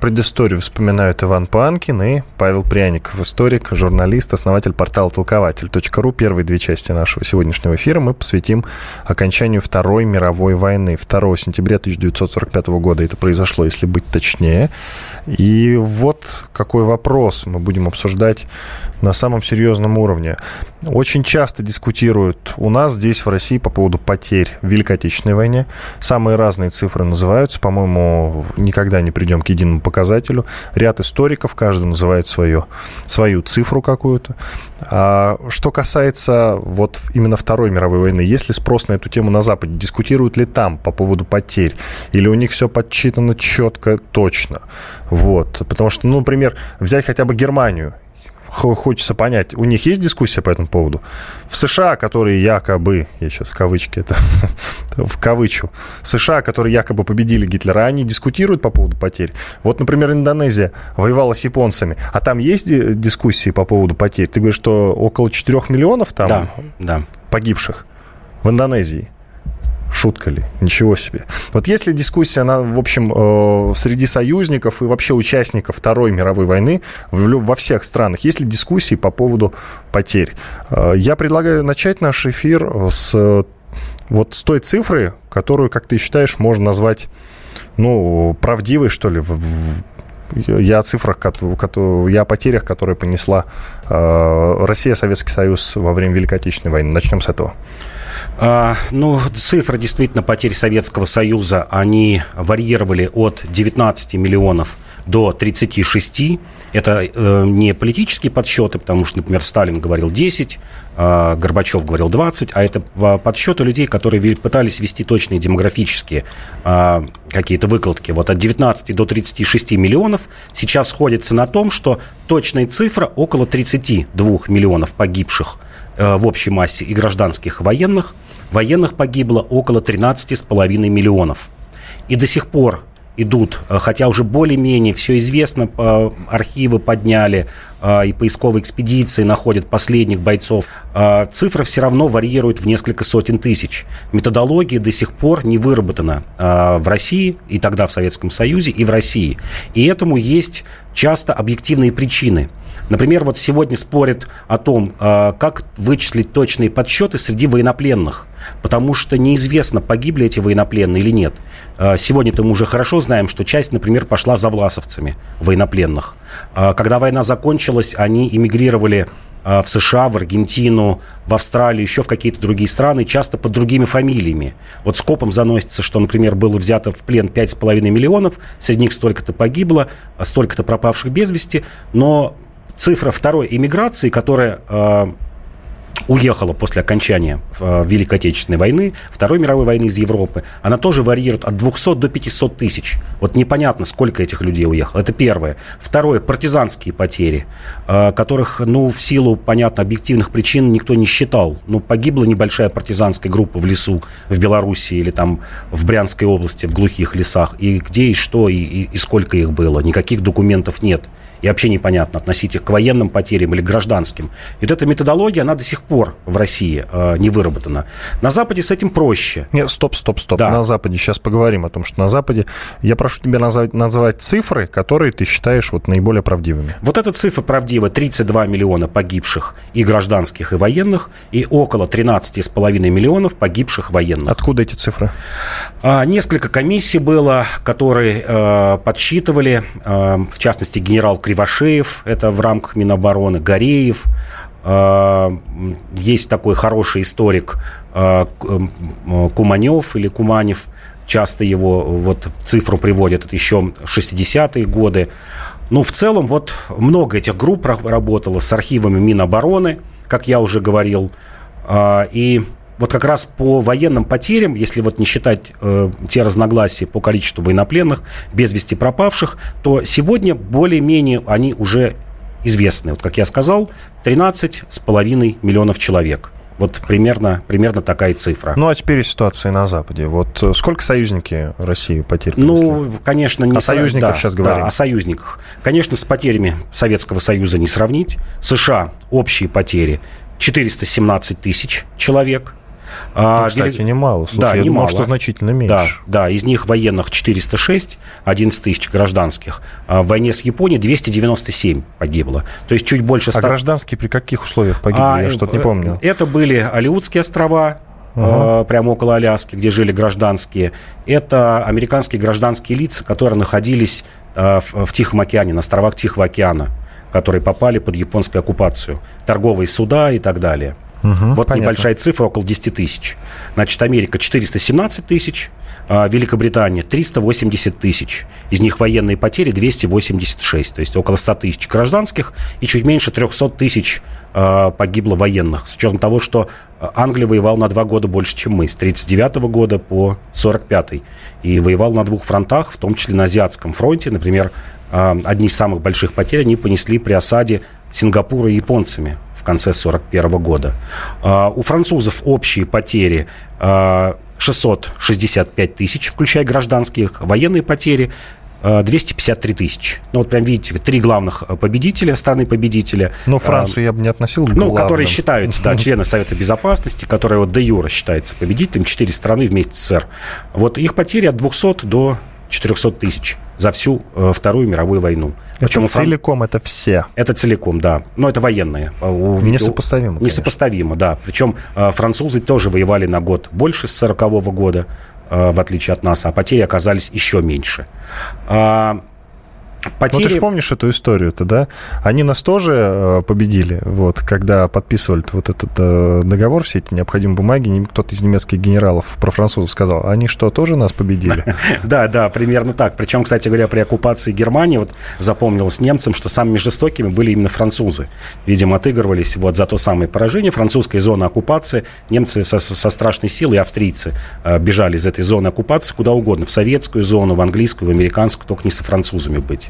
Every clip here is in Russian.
предысторию вспоминают Иван Панкин и Павел Пряников, историк, журналист, основатель портала толкователь.ру. Первые две части нашего сегодняшнего эфира мы посвятим окончанию Второй мировой войны. 2 сентября 1945 года это произошло, если быть точнее. И вот какой вопрос мы будем обсуждать на самом серьезном уровне. Очень часто дискутируют у нас здесь, в России, по поводу потерь в Великой Отечественной войне. Самые разные цифры называются. По-моему, никогда не придем к единому показателю. Ряд историков, каждый называет свое, свою цифру какую-то. А что касается вот именно Второй мировой войны, есть ли спрос на эту тему на Западе? Дискутируют ли там по поводу потерь? Или у них все подсчитано четко, точно? Вот. Потому что, ну, например, взять хотя бы Германию хочется понять, у них есть дискуссия по этому поводу? В США, которые якобы, я сейчас в кавычки это, в кавычу, США, которые якобы победили Гитлера, они дискутируют по поводу потерь. Вот, например, Индонезия воевала с японцами, а там есть дискуссии по поводу потерь? Ты говоришь, что около 4 миллионов там да, да. погибших в Индонезии. Шутка ли? Ничего себе. Вот если дискуссия, она, в общем, э, среди союзников и вообще участников Второй мировой войны во всех странах, есть ли дискуссии по поводу потерь? Э, я предлагаю начать наш эфир с вот с той цифры, которую, как ты считаешь, можно назвать, ну, правдивой, что ли, я о цифрах, я о потерях, которые понесла э, Россия, Советский Союз во время Великой Отечественной войны. Начнем с этого. А, ну, цифры действительно потерь Советского Союза, они варьировали от 19 миллионов до 36. Это э, не политические подсчеты, потому что, например, Сталин говорил 10, э, Горбачев говорил 20, а это подсчеты людей, которые пытались вести точные демографические э, какие-то выкладки. Вот от 19 до 36 миллионов сейчас сходится на том, что точная цифра около 32 миллионов погибших э, в общей массе и гражданских, и военных. Военных погибло около 13,5 миллионов. И до сих пор идут, э, хотя уже более-менее все известно, архивы подняли, э, и поисковые экспедиции находят последних бойцов. Э, цифра все равно варьирует в несколько сотен тысяч. Методология до сих пор не выработана в России, и тогда в Советском Союзе, и в России. И этому есть часто объективные причины – Например, вот сегодня спорят о том, как вычислить точные подсчеты среди военнопленных, потому что неизвестно, погибли эти военнопленные или нет. А, сегодня-то мы уже хорошо знаем, что часть, например, пошла за власовцами военнопленных. А, когда война закончилась, они эмигрировали а, в США, в Аргентину, в Австралию, еще в какие-то другие страны, часто под другими фамилиями. Вот скопом заносится, что, например, было взято в плен 5,5 миллионов, среди них столько-то погибло, столько-то пропавших без вести, но цифра второй иммиграции, которая уехала после окончания э, Великой Отечественной войны, Второй мировой войны из Европы, она тоже варьирует от 200 до 500 тысяч. Вот непонятно, сколько этих людей уехало. Это первое. Второе, партизанские потери, э, которых, ну, в силу, понятно, объективных причин никто не считал. Ну, погибла небольшая партизанская группа в лесу в Белоруссии или там в Брянской области, в глухих лесах. И где и что, и, и, и сколько их было. Никаких документов нет и вообще непонятно, относить их к военным потерям или гражданским. И вот эта методология, она до сих пор в России э, не выработана. На Западе с этим проще. Нет, стоп, стоп, стоп. Да. На Западе сейчас поговорим о том, что на Западе я прошу тебя назвать, назвать цифры, которые ты считаешь вот наиболее правдивыми. Вот эта цифра правдива. 32 миллиона погибших и гражданских, и военных, и около 13,5 миллионов погибших военных. Откуда эти цифры? А, несколько комиссий было, которые э, подсчитывали, э, в частности, генерал Кривошеев, это в рамках Минобороны, Гореев, есть такой хороший историк э, Куманев или Куманев, часто его вот цифру приводят, это еще 60-е годы. Ну, в целом, вот много этих групп работало с архивами Минобороны, как я уже говорил, э, и вот как раз по военным потерям, если вот не считать э, те разногласия по количеству военнопленных, без вести пропавших, то сегодня более-менее они уже известны. Вот как я сказал, 13,5 миллионов человек. Вот примерно, примерно такая цифра. Ну, а теперь ситуация на Западе. Вот э, сколько союзники России потерь? Ну, конечно, не... О союзниках да, сейчас говорим. Да, о союзниках. Конечно, с потерями Советского Союза не сравнить. США общие потери 417 тысяч человек – ну, кстати, немало. Слушай, да, я немало. думал, что значительно меньше. Да, да, из них военных 406, 11 тысяч гражданских. А в войне с Японией 297 погибло. То есть чуть больше... 100... А гражданские при каких условиях погибли? А, я что-то не помню. Это были Алиутские острова, Uh-huh. прямо около Аляски, где жили гражданские. Это американские гражданские лица, которые находились в, в Тихом океане, на островах Тихого океана, которые попали под японскую оккупацию. Торговые суда и так далее. Угу, вот понятно. небольшая цифра, около 10 тысяч. Значит, Америка 417 тысяч, а Великобритания 380 тысяч. Из них военные потери 286, то есть около 100 тысяч гражданских и чуть меньше 300 тысяч э, погибло военных. С учетом того, что Англия воевала на два года больше, чем мы, с 39 года по 45 и воевал на двух фронтах, в том числе на Азиатском фронте. Например, э, одни из самых больших потерь они понесли при осаде Сингапура японцами конце 1941 года. А, у французов общие потери 665 а, тысяч, включая гражданских, военные потери 253 а, тысячи. Ну, вот прям видите, три главных победителя, страны-победителя. Ну, Францию а, я бы не относил к Ну, главным. которые считаются, да, члены Совета Безопасности, которые вот де юра считается победителем, четыре страны вместе с СССР. Вот их потери от 200 до 400 тысяч за всю э, Вторую мировую войну. Причем это целиком, это все? Это целиком, да. Но это военные. А несопоставимо, конечно. Несопоставимо, да. Причем э, французы тоже воевали на год больше с 40 -го года, э, в отличие от нас, а потери оказались еще меньше. А, Потери... Ну, ты же помнишь эту историю-то, да? Они нас тоже э, победили, вот, когда подписывали вот этот э, договор, все эти необходимые бумаги, кто-то из немецких генералов про французов сказал, они что, тоже нас победили? Да, да, примерно так. Причем, кстати говоря, при оккупации Германии, вот запомнилось немцам, что самыми жестокими были именно французы. Видимо, отыгрывались вот за то самое поражение французской зоны оккупации. Немцы со, со страшной силой, австрийцы, э, бежали из этой зоны оккупации куда угодно, в советскую зону, в английскую, в американскую, только не со французами быть.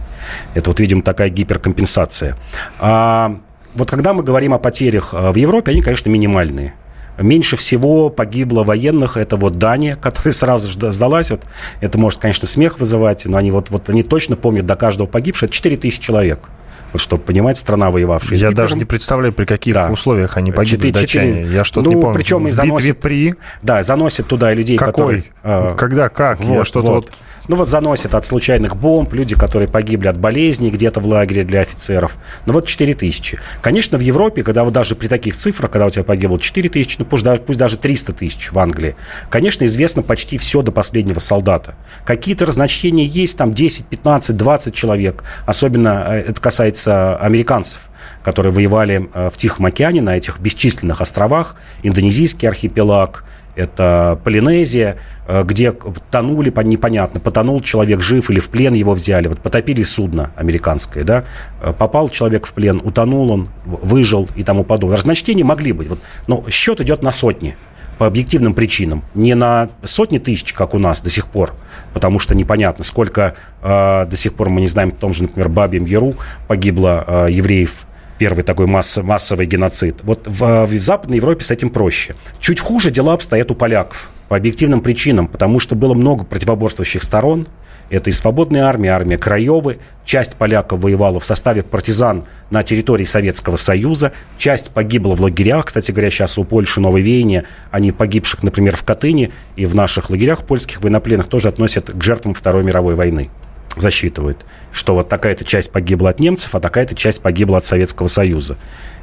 Это вот, видимо, такая гиперкомпенсация. А вот когда мы говорим о потерях э, в Европе, они, конечно, минимальные. Меньше всего погибло военных, это вот Дания, которая сразу же сдалась. Вот, это может, конечно, смех вызывать, но они вот, вот они точно помнят до каждого погибшего. Это 4 тысячи человек. Вот, чтобы понимать, страна, воевавшая. Я даже не представляю, при каких да. условиях они погибли 4, датчане. Я что-то ну, не помню. Причем и заносит, при... Да, заносит туда людей, Какой? которые... Э, Когда, как? Вот, Я что-то вот. вот ну вот заносят от случайных бомб, люди, которые погибли от болезней где-то в лагере для офицеров. Ну вот 4 тысячи. Конечно, в Европе, когда вот даже при таких цифрах, когда у тебя погибло 4 тысячи, ну пусть даже, пусть даже 300 тысяч в Англии, конечно, известно почти все до последнего солдата. Какие-то разночтения есть, там 10, 15, 20 человек. Особенно э, это касается американцев которые воевали э, в Тихом океане на этих бесчисленных островах, индонезийский архипелаг, это Полинезия, э, где тонули, непонятно, потонул человек жив или в плен его взяли, вот потопили судно американское, да, э, попал человек в плен, утонул он, выжил и тому подобное. Разночтения могли быть, вот, но счет идет на сотни по объективным причинам, не на сотни тысяч, как у нас до сих пор, потому что непонятно, сколько э, до сих пор мы не знаем, в том же, например, Бабьем Яру погибло э, евреев первый такой масс, массовый геноцид. Вот в, в Западной Европе с этим проще. Чуть хуже дела обстоят у поляков по объективным причинам, потому что было много противоборствующих сторон. Это и свободная армия, армия Краевы. Часть поляков воевала в составе партизан на территории Советского Союза. Часть погибла в лагерях. Кстати говоря, сейчас у Польши новое веяние. Они погибших, например, в Катыни и в наших лагерях польских военнопленных тоже относят к жертвам Второй мировой войны засчитывают, что вот такая-то часть погибла от немцев, а такая-то часть погибла от Советского Союза.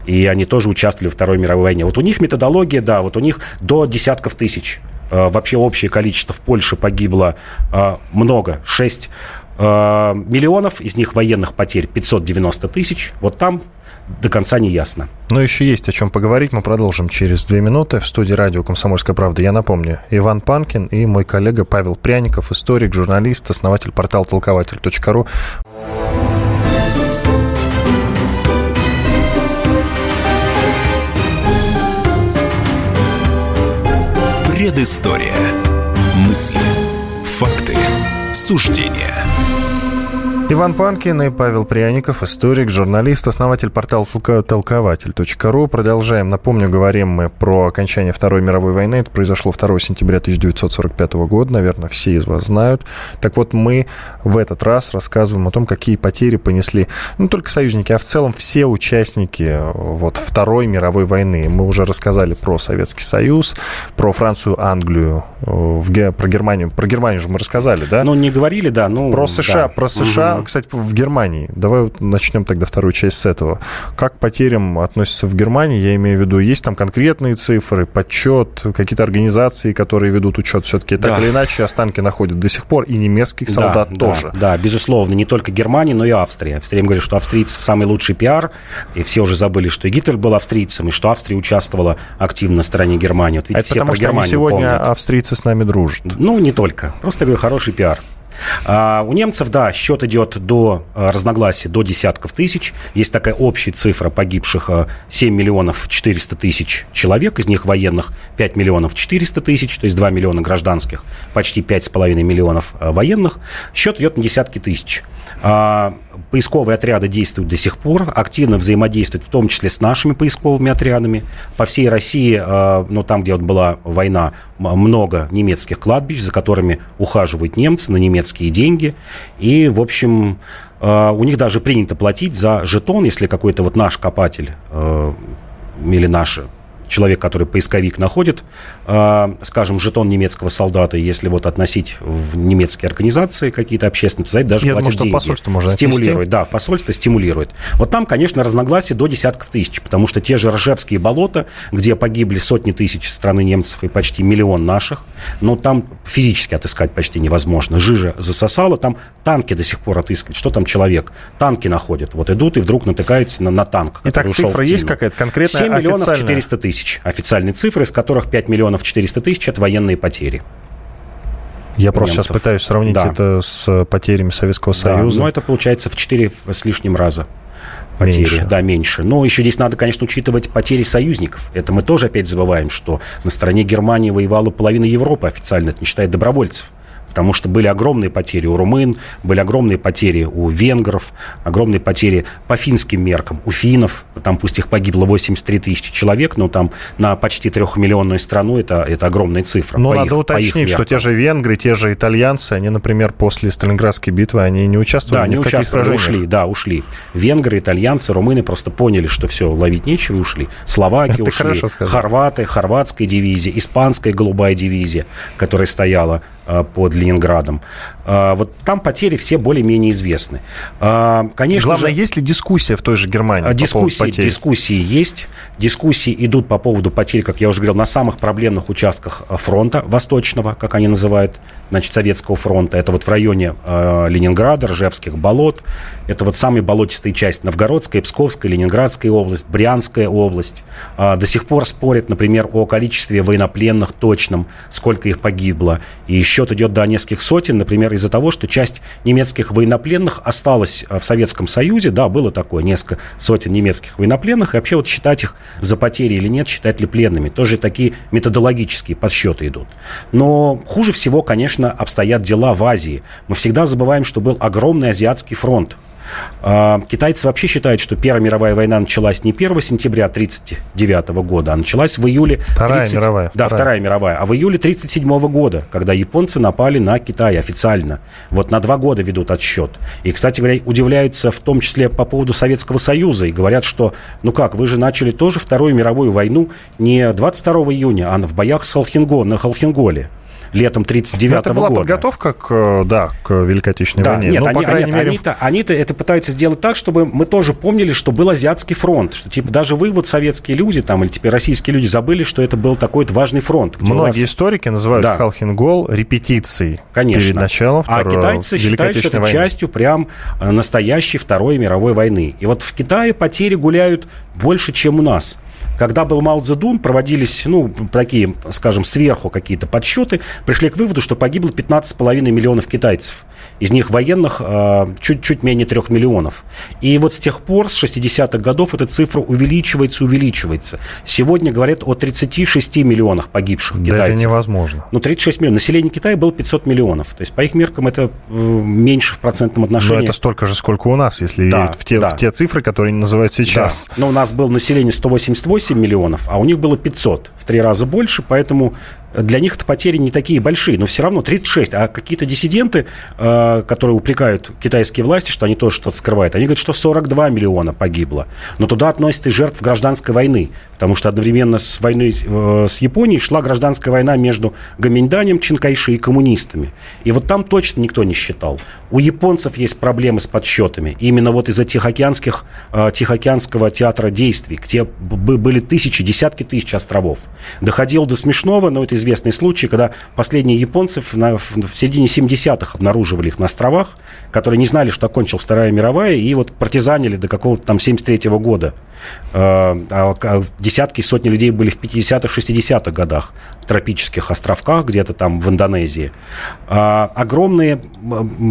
И они тоже участвовали в Второй мировой войне. Вот у них методология, да, вот у них до десятков тысяч. Э, вообще общее количество в Польше погибло э, много, 6 э, миллионов, из них военных потерь 590 тысяч. Вот там до конца не ясно. Но еще есть о чем поговорить. Мы продолжим через две минуты. В студии радио «Комсомольская правда» я напомню. Иван Панкин и мой коллега Павел Пряников, историк, журналист, основатель портала толкователь.ру. Предыстория. Мысли. Факты. Суждения. Иван Панкин и Павел Пряников, историк, журналист, основатель портала толкователь.ру. Продолжаем. Напомню, говорим мы про окончание Второй мировой войны. Это произошло 2 сентября 1945 года. Наверное, все из вас знают. Так вот, мы в этот раз рассказываем о том, какие потери понесли не только союзники, а в целом все участники вот, Второй мировой войны. Мы уже рассказали про Советский Союз, про Францию, Англию, в, про Германию. Про Германию же мы рассказали, да? Ну, не говорили, да. Ну, про США, да. про США. Кстати, в Германии. Давай вот начнем тогда вторую часть с этого. Как к потерям относятся в Германии? Я имею в виду, есть там конкретные цифры, подсчет, какие-то организации, которые ведут учет все-таки. Так да. или иначе, останки находят до сих пор, и немецких солдат да, тоже. Да, да, безусловно. Не только Германия, но и Австрия. Все время говорят, что австрийцы самый лучший пиар, и все уже забыли, что и Гитлер был австрийцем, и что Австрия участвовала активно на стороне Германии. Вот ведь а все потому про что Германию сегодня помнят. австрийцы с нами дружат. Ну, не только. Просто говорю, хороший пиар. А у немцев, да, счет идет до а, разногласий до десятков тысяч. Есть такая общая цифра погибших 7 а, миллионов 400 тысяч человек, из них военных 5 миллионов 400 тысяч, то есть 2 миллиона гражданских, почти 5,5 миллионов а, военных. Счет идет на десятки тысяч. Поисковые отряды действуют до сих пор, активно взаимодействуют, в том числе с нашими поисковыми отрядами. По всей России, ну, там, где вот была война, много немецких кладбищ, за которыми ухаживают немцы на немецкие деньги. И, в общем, у них даже принято платить за жетон, если какой-то вот наш копатель или наши человек, который поисковик находит, э, скажем, жетон немецкого солдата, если вот относить в немецкие организации какие-то общественные, то за это даже Я платят думаю, деньги. посольство можно Стимулирует, да, в посольство стимулирует. Вот там, конечно, разногласия до десятков тысяч, потому что те же Ржевские болота, где погибли сотни тысяч страны немцев и почти миллион наших, но там физически отыскать почти невозможно. Жижа засосала, там танки до сих пор отыскивают. Что там человек? Танки находят. Вот идут и вдруг натыкаются на, на танк. Итак, цифра есть какая-то конкретная 7 миллионов 400 тысяч тысяч официальной цифры, из которых 5 миллионов 400 тысяч – это военные потери. Я просто немцев. сейчас пытаюсь сравнить да. это с потерями Советского Союза. Да, но это получается в 4 с лишним раза потери. Меньше. Да, меньше. Но еще здесь надо, конечно, учитывать потери союзников. Это мы тоже опять забываем, что на стороне Германии воевала половина Европы официально, это не считая добровольцев потому что были огромные потери у румын, были огромные потери у венгров, огромные потери по финским меркам у финнов, там пусть их погибло 83 тысячи человек, но там на почти трехмиллионную страну это, это огромная цифра. Но надо их, уточнить, что те же венгры, те же итальянцы, они, например, после Сталинградской битвы, они не участвовали да, ни не в каких сражениях. ушли, да, ушли. Венгры, итальянцы, румыны просто поняли, что все, ловить нечего и ушли. Словаки это ушли, хорваты, хорватская дивизия, испанская голубая дивизия, которая стояла Э, под Ленинградом. Э, вот там потери все более-менее известны. Э, конечно Главное, же, есть ли дискуссия в той же Германии дискуссии, по? Дискуссии есть. Дискуссии идут по поводу потерь, как я уже говорил, на самых проблемных участках фронта восточного, как они называют, значит, Советского фронта. Это вот в районе Ленинграда, Ржевских болот. Это вот самая болотистая часть Новгородская, Псковская, Ленинградская область, Брянская область. До сих пор спорят, например, о количестве военнопленных точном, сколько их погибло. И счет идет до нескольких сотен, например, из-за того, что часть немецких военнопленных осталась э, в Советском Союзе, да, было такое, несколько сотен немецких военнопленных, и вообще вот считать их за потери или нет, считать ли пленными, тоже такие методологические подсчеты идут. Но хуже всего, конечно, обстоят дела в Азии. Мы всегда забываем, что был огромный азиатский фронт, а, китайцы вообще считают, что Первая мировая война началась не 1 сентября 1939 года, а началась в июле... Вторая 30... мировая. Да, Вторая. Вторая мировая. А в июле 1937 года, когда японцы напали на Китай официально. Вот на два года ведут отсчет. И, кстати говоря, удивляются в том числе по поводу Советского Союза и говорят, что, ну как, вы же начали тоже Вторую мировую войну не 22 июня, а в боях с Холхенго, на Холхенголе летом 1939 года. Это была подготовка к, да, к Великой Отечественной да, войне. Нет, ну, они, по крайней нет, мере... они-то, они-то это пытаются сделать так, чтобы мы тоже помнили, что был Азиатский фронт, что типа даже вы, вот советские люди там, или теперь российские люди забыли, что это был такой важный фронт. Многие нас... историки называют да. Халхингол репетицией Конечно. перед началом А китайцы считают, что это войны. частью прям э, настоящей Второй мировой войны. И вот в Китае потери гуляют больше, чем у нас. Когда был Мао Цзэдун, проводились, ну, такие, скажем, сверху какие-то подсчеты, пришли к выводу, что погибло 15,5 миллионов китайцев. Из них военных э, чуть-чуть менее 3 миллионов. И вот с тех пор, с 60-х годов, эта цифра увеличивается, увеличивается. Сегодня говорят о 36 миллионах погибших да китайцев. это невозможно. Ну, 36 миллионов. Население Китая было 500 миллионов. То есть, по их меркам, это э, меньше в процентном отношении. Но это столько же, сколько у нас, если да, в те, да. в те цифры, которые называют сейчас. Да. Но у нас было население 188 миллионов, а у них было 500. В три раза больше, поэтому для них это потери не такие большие, но все равно 36. А какие-то диссиденты, э, которые упрекают китайские власти, что они тоже что-то скрывают, они говорят, что 42 миллиона погибло. Но туда относят и жертв гражданской войны, потому что одновременно с войной э, с Японией шла гражданская война между Гаминьданем, Чинкайши и коммунистами. И вот там точно никто не считал. У японцев есть проблемы с подсчетами. Именно вот из-за тихоокеанских, э, Тихоокеанского театра действий, где были тысячи, десятки тысяч островов. Доходило до смешного, но это известный случай, когда последние японцев на, в, в середине 70-х обнаруживали их на островах, которые не знали, что окончилась Вторая мировая, и вот партизанили до какого-то там 73-го года. Э, а, а десятки, сотни людей были в 50-х, 60-х годах тропических островках, где-то там в Индонезии. А, огромные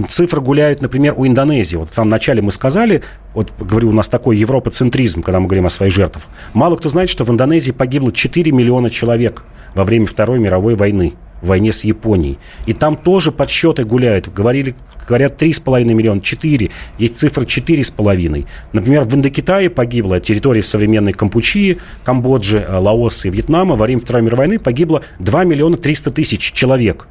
цифры гуляют, например, у Индонезии. Вот в самом начале мы сказали, вот говорю, у нас такой европоцентризм, когда мы говорим о своих жертвах. Мало кто знает, что в Индонезии погибло 4 миллиона человек во время Второй мировой войны в войне с Японией. И там тоже подсчеты гуляют. Говорили, говорят 3,5 миллиона, 4. Есть цифра 4,5. Например, в Индокитае погибло, территории современной Кампучии, Камбоджи, Лаоса и Вьетнама во время Второй мировой войны погибло 2 миллиона 300 тысяч человек.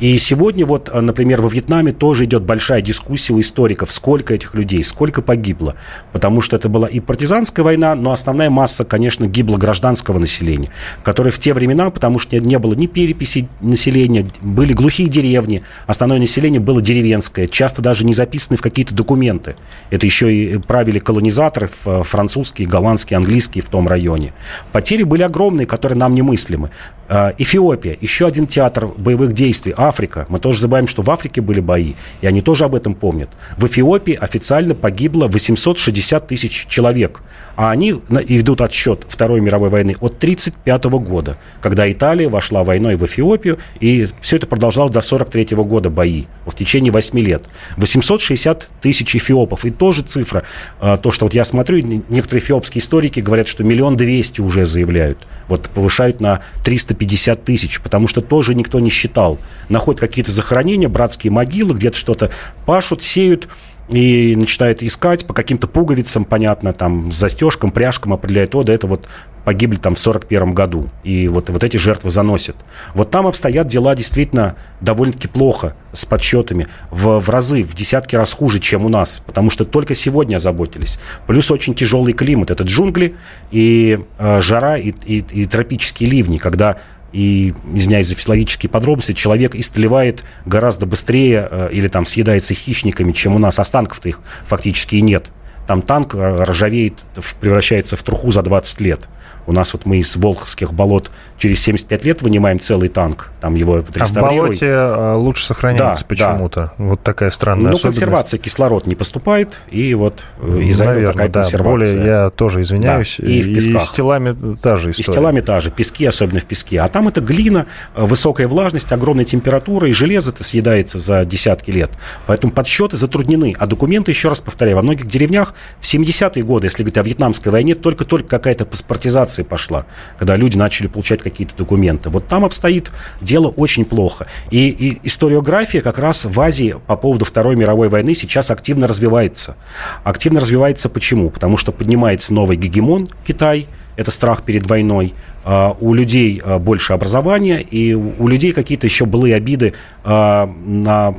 И сегодня вот, э, например, во Вьетнаме тоже идет большая дискуссия у историков, сколько этих людей, сколько погибло. Потому что это была и партизанская война, но основная масса, конечно, гибла гражданского населения, которое в те времена, потому что не было ни переписи населения, были глухие деревни, основное население было деревенское, часто даже не записаны в какие-то документы. Это еще и правили колонизаторы э, французские, голландские, английские в том районе. Потери были огромные, которые нам немыслимы. Э, Эфиопия, еще один театр боевых действий, Африка. Мы тоже забываем, что в Африке были бои, и они тоже об этом помнят. В Эфиопии официально погибло 860 тысяч человек, а они ведут отсчет Второй мировой войны от 1935 года, когда Италия вошла войной в Эфиопию, и все это продолжалось до 1943 года бои, в течение 8 лет. 860 тысяч эфиопов, и тоже цифра, э, то, что вот я смотрю, некоторые эфиопские историки говорят, что миллион двести уже заявляют, вот повышают на 350 50 тысяч, потому что тоже никто не считал. Находят какие-то захоронения, братские могилы, где-то что-то пашут, сеют, и начинает искать по каким-то пуговицам, понятно, там, застежкам, пряжкам определяет, о, да это вот погибли там в 41 году, и вот, вот эти жертвы заносят. Вот там обстоят дела действительно довольно-таки плохо с подсчетами, в, в разы, в десятки раз хуже, чем у нас, потому что только сегодня озаботились. Плюс очень тяжелый климат, это джунгли и э, жара и, и, и тропические ливни, когда и, извиняюсь за физиологические подробности, человек истлевает гораздо быстрее э, или там съедается хищниками, чем у нас. Останков-то их фактически и нет. Там танк э, ржавеет, превращается в труху за 20 лет. У нас вот мы из Волховских болот через 75 лет вынимаем целый танк, там его реставрируем. А в болоте а, лучше сохраняется да, почему-то. Да. Вот такая странная ну, консервация, кислород не поступает, и вот э, из-за Наверное, этого такая да, консервация. Более, я тоже извиняюсь. Да, и, в песках. И с телами та же история. И с телами та же, пески, особенно в песке. А там это глина, э, высокая влажность, огромная температура, и железо это съедается за десятки лет. Поэтому подсчеты затруднены. А документы, еще раз повторяю, во многих деревнях в 70-е годы, если говорить о Вьетнамской войне, только-только какая-то паспортизация пошла, когда люди начали получать какие-то документы. Вот там обстоит дело очень плохо. И, и историография как раз в Азии по поводу Второй мировой войны сейчас активно развивается. Активно развивается почему? Потому что поднимается новый гегемон Китай, это страх перед войной. Uh, у людей uh, больше образования, и у, людей какие-то еще былые обиды uh, на,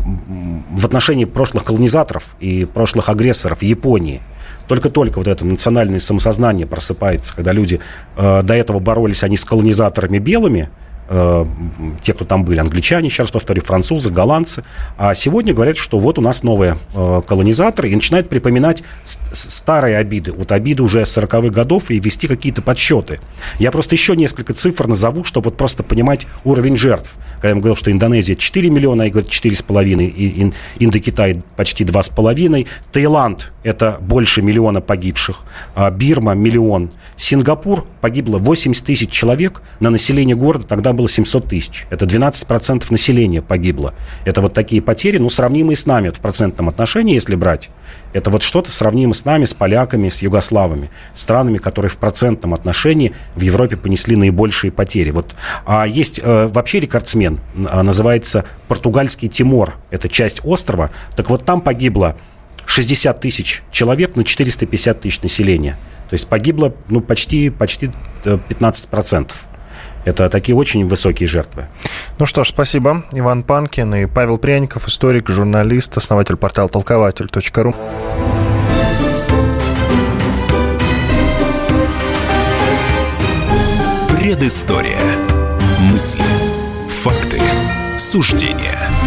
в отношении прошлых колонизаторов и прошлых агрессоров Японии. Только-только вот это национальное самосознание просыпается, когда люди до этого боролись они с колонизаторами белыми, э, те, кто там были, англичане, сейчас повторю, французы, голландцы. А сегодня говорят, что вот у нас новые э, колонизаторы, и начинают припоминать старые обиды, вот обиды уже 40-х годов, и вести какие-то подсчеты. Я просто еще несколько цифр назову, чтобы вот просто понимать уровень жертв. Когда я говорил, что Индонезия 4 миллиона, и говорят 4,5, и Индокитай почти 2,5, Таиланд – это больше миллиона погибших, а Бирма – миллион, Сингапур погибло 80 тысяч человек, на население города тогда было 700 тысяч. Это 12% населения погибло. Это вот такие потери, ну, сравнимые с нами в процентном отношении, если брать. Это вот что-то сравнимое с нами, с поляками, с югославами, странами, которые в процентном отношении в Европе понесли наибольшие потери. Вот. А есть э, вообще рекордсмен, э, называется Португальский Тимор, это часть острова. Так вот там погибло 60 тысяч человек на 450 тысяч населения. То есть погибло ну, почти, почти 15%. Э, Это такие очень высокие жертвы. Ну что ж, спасибо. Иван Панкин и Павел Пряников, историк, журналист, основатель портала толкователь.ру. Предыстория. Мысли, факты, суждения –